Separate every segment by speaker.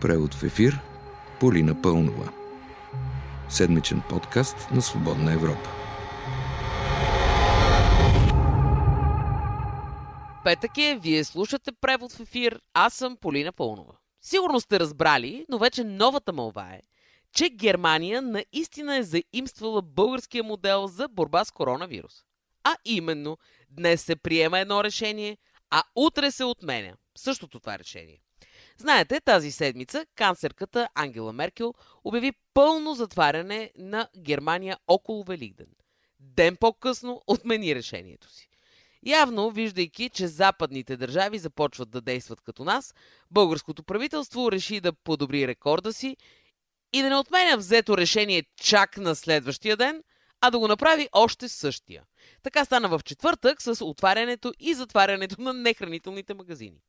Speaker 1: Превод в ефир Полина Пълнова. Седмичен подкаст на Свободна Европа.
Speaker 2: Петък е, вие слушате превод в ефир, аз съм Полина Пълнова. Сигурно сте разбрали, но вече новата мълва е, че Германия наистина е заимствала българския модел за борба с коронавирус. А именно, днес се приема едно решение, а утре се отменя същото това решение. Знаете, тази седмица канцерката Ангела Меркел обяви пълно затваряне на Германия около Великден. Ден по-късно отмени решението си. Явно, виждайки, че западните държави започват да действат като нас, българското правителство реши да подобри рекорда си и да не отменя взето решение чак на следващия ден, а да го направи още същия. Така стана в четвъртък с отварянето и затварянето на нехранителните магазини.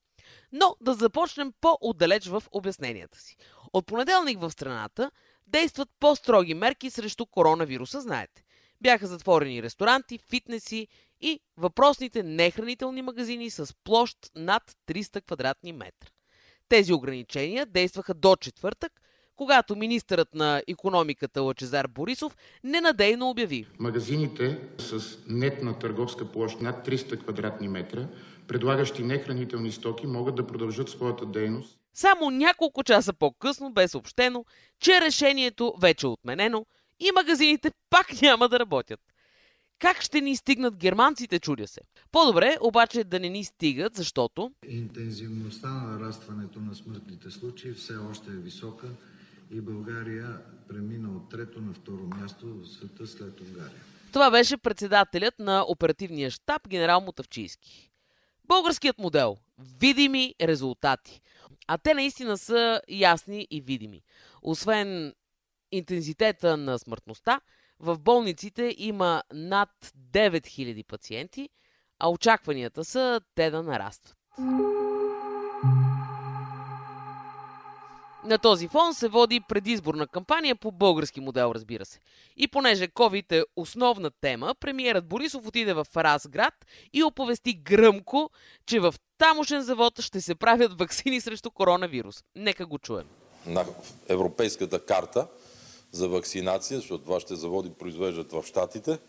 Speaker 2: Но да започнем по-отдалеч в обясненията си. От понеделник в страната действат по-строги мерки срещу коронавируса, знаете. Бяха затворени ресторанти, фитнеси и въпросните нехранителни магазини с площ над 300 квадратни метра. Тези ограничения действаха до четвъртък, когато министърът на економиката Лачезар Борисов ненадейно обяви.
Speaker 3: Магазините с нетна търговска площ над 300 квадратни метра, предлагащи нехранителни стоки, могат да продължат своята дейност.
Speaker 2: Само няколко часа по-късно бе съобщено, че решението вече е отменено и магазините пак няма да работят. Как ще ни стигнат германците, чудя се. По-добре обаче да не ни стигат, защото...
Speaker 4: Интензивността на нарастването на смъртните случаи все още е висока и България премина от трето на второ място в света след Унгария.
Speaker 2: Това беше председателят на оперативния штаб генерал Мотавчийски. Българският модел – видими резултати. А те наистина са ясни и видими. Освен интензитета на смъртността, в болниците има над 9000 пациенти, а очакванията са те да нарастват. На този фон се води предизборна кампания по български модел, разбира се. И понеже COVID е основна тема, премиерът Борисов отиде в Разград и оповести гръмко, че в тамошен завод ще се правят вакцини срещу коронавирус. Нека го чуем.
Speaker 5: На европейската карта за вакцинация, защото вашите заводи произвеждат в Штатите,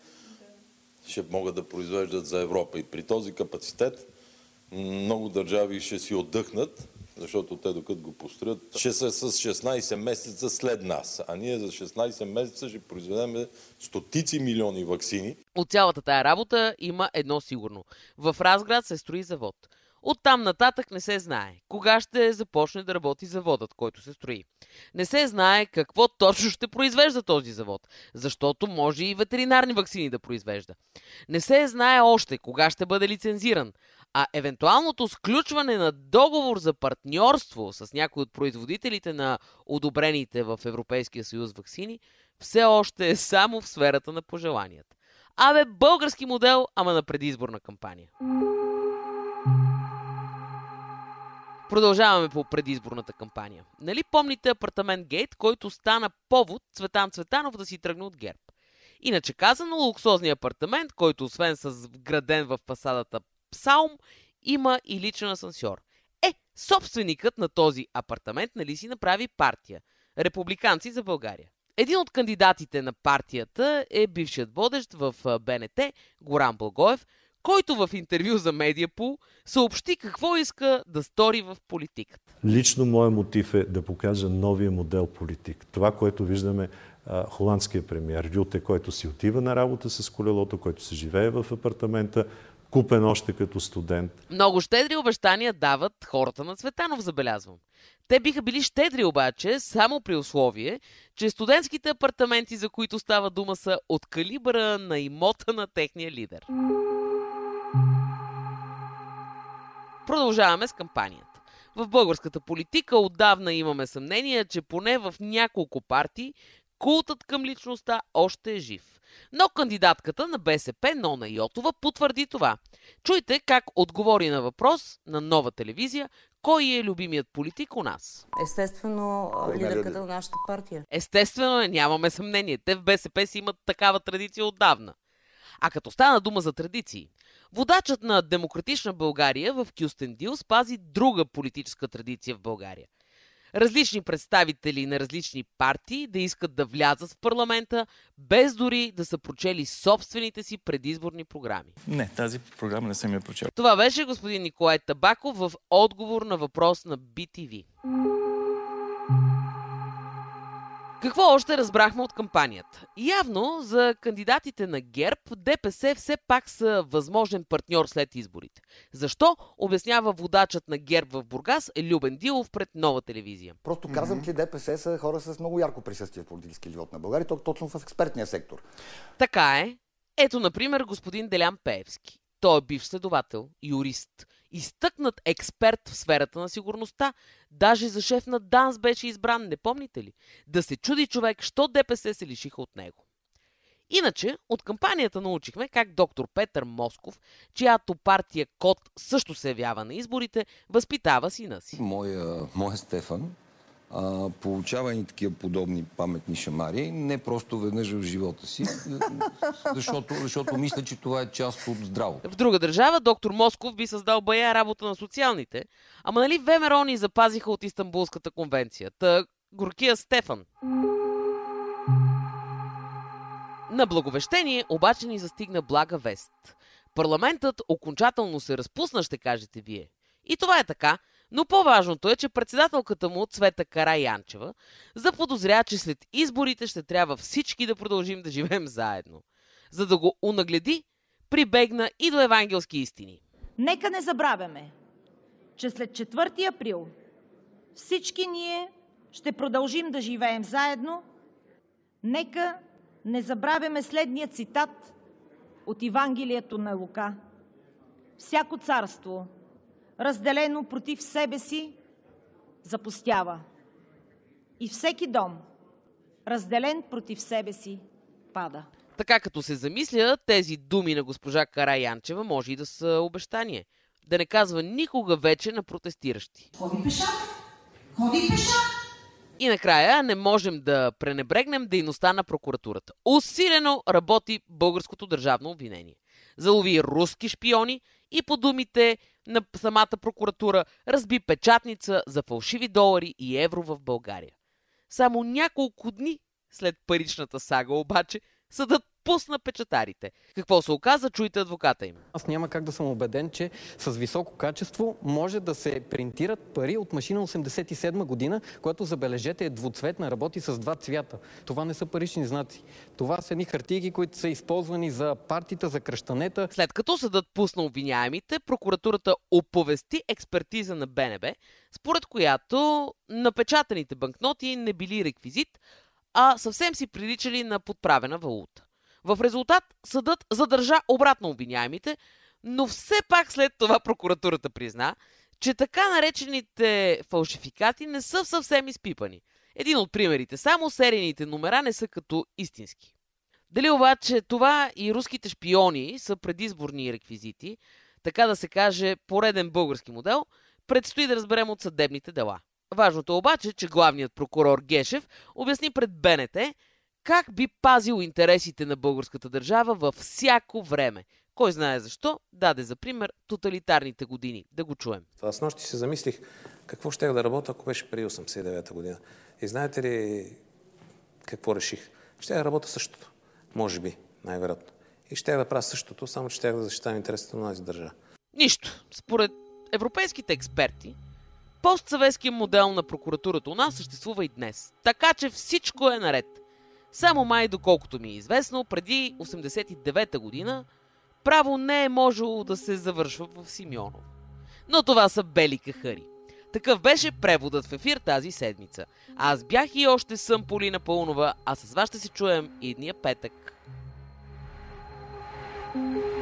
Speaker 5: ще могат да произвеждат за Европа. И при този капацитет много държави ще си отдъхнат, защото те докато го построят, ще са с 16 месеца след нас. А ние за 16 месеца ще произведем стотици милиони вакцини.
Speaker 2: От цялата тая работа има едно сигурно. В Разград се строи завод. Оттам нататък не се знае кога ще започне да работи заводът, който се строи. Не се знае какво точно ще произвежда този завод, защото може и ветеринарни вакцини да произвежда. Не се знае още кога ще бъде лицензиран, а евентуалното сключване на договор за партньорство с някои от производителите на одобрените в Европейския съюз вакцини все още е само в сферата на пожеланията. Абе, български модел, ама на предизборна кампания. Продължаваме по предизборната кампания. Нали помните апартамент Гейт, който стана повод Цветан Цветанов да си тръгне от ГЕРБ? Иначе казано, луксозния апартамент, който освен с вграден в фасадата псалм, има и личен асансьор. Е, собственикът на този апартамент нали си направи партия Републиканци за България. Един от кандидатите на партията е бившият водещ в БНТ Горан Благоев, който в интервю за Медиапул съобщи какво иска да стори в политиката.
Speaker 6: Лично моят мотив е да покажа новия модел политик. Това, което виждаме холандския премиер Рюте, който си отива на работа с колелото, който се живее в апартамента, купен още като студент.
Speaker 2: Много щедри обещания дават хората на Цветанов, забелязвам. Те биха били щедри обаче, само при условие, че студентските апартаменти, за които става дума, са от калибъра на имота на техния лидер. Продължаваме с кампанията. В българската политика отдавна имаме съмнение, че поне в няколко партии култът към личността още е жив. Но кандидатката на БСП, Нона Йотова, потвърди това. Чуйте как отговори на въпрос на нова телевизия, кой е любимият политик у нас?
Speaker 7: Естествено, лидерката на нашата партия.
Speaker 2: Естествено, нямаме съмнение. Те в БСП си имат такава традиция отдавна. А като стана дума за традиции, водачът на демократична България в Кюстендил спази друга политическа традиция в България. Различни представители на различни партии да искат да влязат в парламента, без дори да са прочели собствените си предизборни програми.
Speaker 8: Не, тази програма не съм я прочел.
Speaker 2: Това беше господин Николай Табаков в отговор на въпрос на BTV. Какво още разбрахме от кампанията? Явно за кандидатите на ГЕРБ ДПС все пак са възможен партньор след изборите. Защо? Обяснява водачът на ГЕРБ в Бургас Любен Дилов пред нова телевизия.
Speaker 9: Просто казвам, че ДПС са хора с много ярко присъствие в политически живот на България, точно в експертния сектор.
Speaker 2: Така е. Ето, например, господин Делян Пеевски. Той е бивш следовател, юрист, изтъкнат експерт в сферата на сигурността. Даже за шеф на ДАНС беше избран, не помните ли? Да се чуди човек, що ДПС се лишиха от него. Иначе, от кампанията научихме как доктор Петър Москов, чиято партия Кот също се явява на изборите, възпитава сина си.
Speaker 10: Моя, моя Стефан а, получава и такива подобни паметни шамари, не просто веднъж в живота си, защото, защото мисля, че това е част от здраво.
Speaker 2: В друга държава доктор Москов би създал бая работа на социалните, ама нали ВМРО ни запазиха от Истанбулската конвенция. Та горкия Стефан. На благовещение обаче ни застигна блага вест. Парламентът окончателно се разпусна, ще кажете вие. И това е така, но по-важното е, че председателката му, Цвета Караянчева, заподозря, че след изборите ще трябва всички да продължим да живеем заедно. За да го унагледи, прибегна и до евангелски истини.
Speaker 11: Нека не забравяме, че след 4 април всички ние ще продължим да живеем заедно. Нека не забравяме следния цитат от Евангелието на Лука. Всяко царство – разделено против себе си, запустява. И всеки дом, разделен против себе си, пада.
Speaker 2: Така като се замисля, тези думи на госпожа Караянчева може и да са обещание. Да не казва никога вече на протестиращи.
Speaker 12: Ходи пеша! Ходи пеша!
Speaker 2: И накрая не можем да пренебрегнем дейността на прокуратурата. Усилено работи българското държавно обвинение. Залови руски шпиони и по думите на самата прокуратура разби печатница за фалшиви долари и евро в България. Само няколко дни след паричната сага обаче съдът пусна печатарите. Какво се оказа, чуйте адвоката им.
Speaker 13: Аз няма как да съм убеден, че с високо качество може да се принтират пари от машина 87 година, която забележете е двуцветна, работи с два цвята. Това не са парични знаци. Това са едни хартийки, които са използвани за партията, за кръщанета.
Speaker 2: След като съдът пусна обвиняемите, прокуратурата оповести експертиза на БНБ, според която напечатаните банкноти не били реквизит, а съвсем си приличали на подправена валута. В резултат съдът задържа обратно обвиняемите, но все пак след това прокуратурата призна, че така наречените фалшификати не са съвсем изпипани. Един от примерите, само серийните номера не са като истински. Дали обаче това и руските шпиони са предизборни реквизити, така да се каже пореден български модел, предстои да разберем от съдебните дела. Важното обаче, че главният прокурор Гешев обясни пред БНТ, как би пазил интересите на българската държава във всяко време. Кой знае защо, даде за пример тоталитарните години. Да го чуем.
Speaker 14: Аз нощи се замислих какво ще да работя, ако беше преди 89-та година. И знаете ли какво реших? Ще да работя същото. Може би, най-вероятно. И ще да правя същото, само че ще да защитавам интересите на тази държава.
Speaker 2: Нищо. Според европейските експерти, постсъветският модел на прокуратурата у нас съществува и днес. Така че всичко е наред. Само май, доколкото ми е известно, преди 89-та година право не е можело да се завършва в Симеонов. Но това са бели кахари. Такъв беше преводът в ефир тази седмица. Аз бях и още съм Полина Пълнова, а с вас ще се чуем идния петък. thank you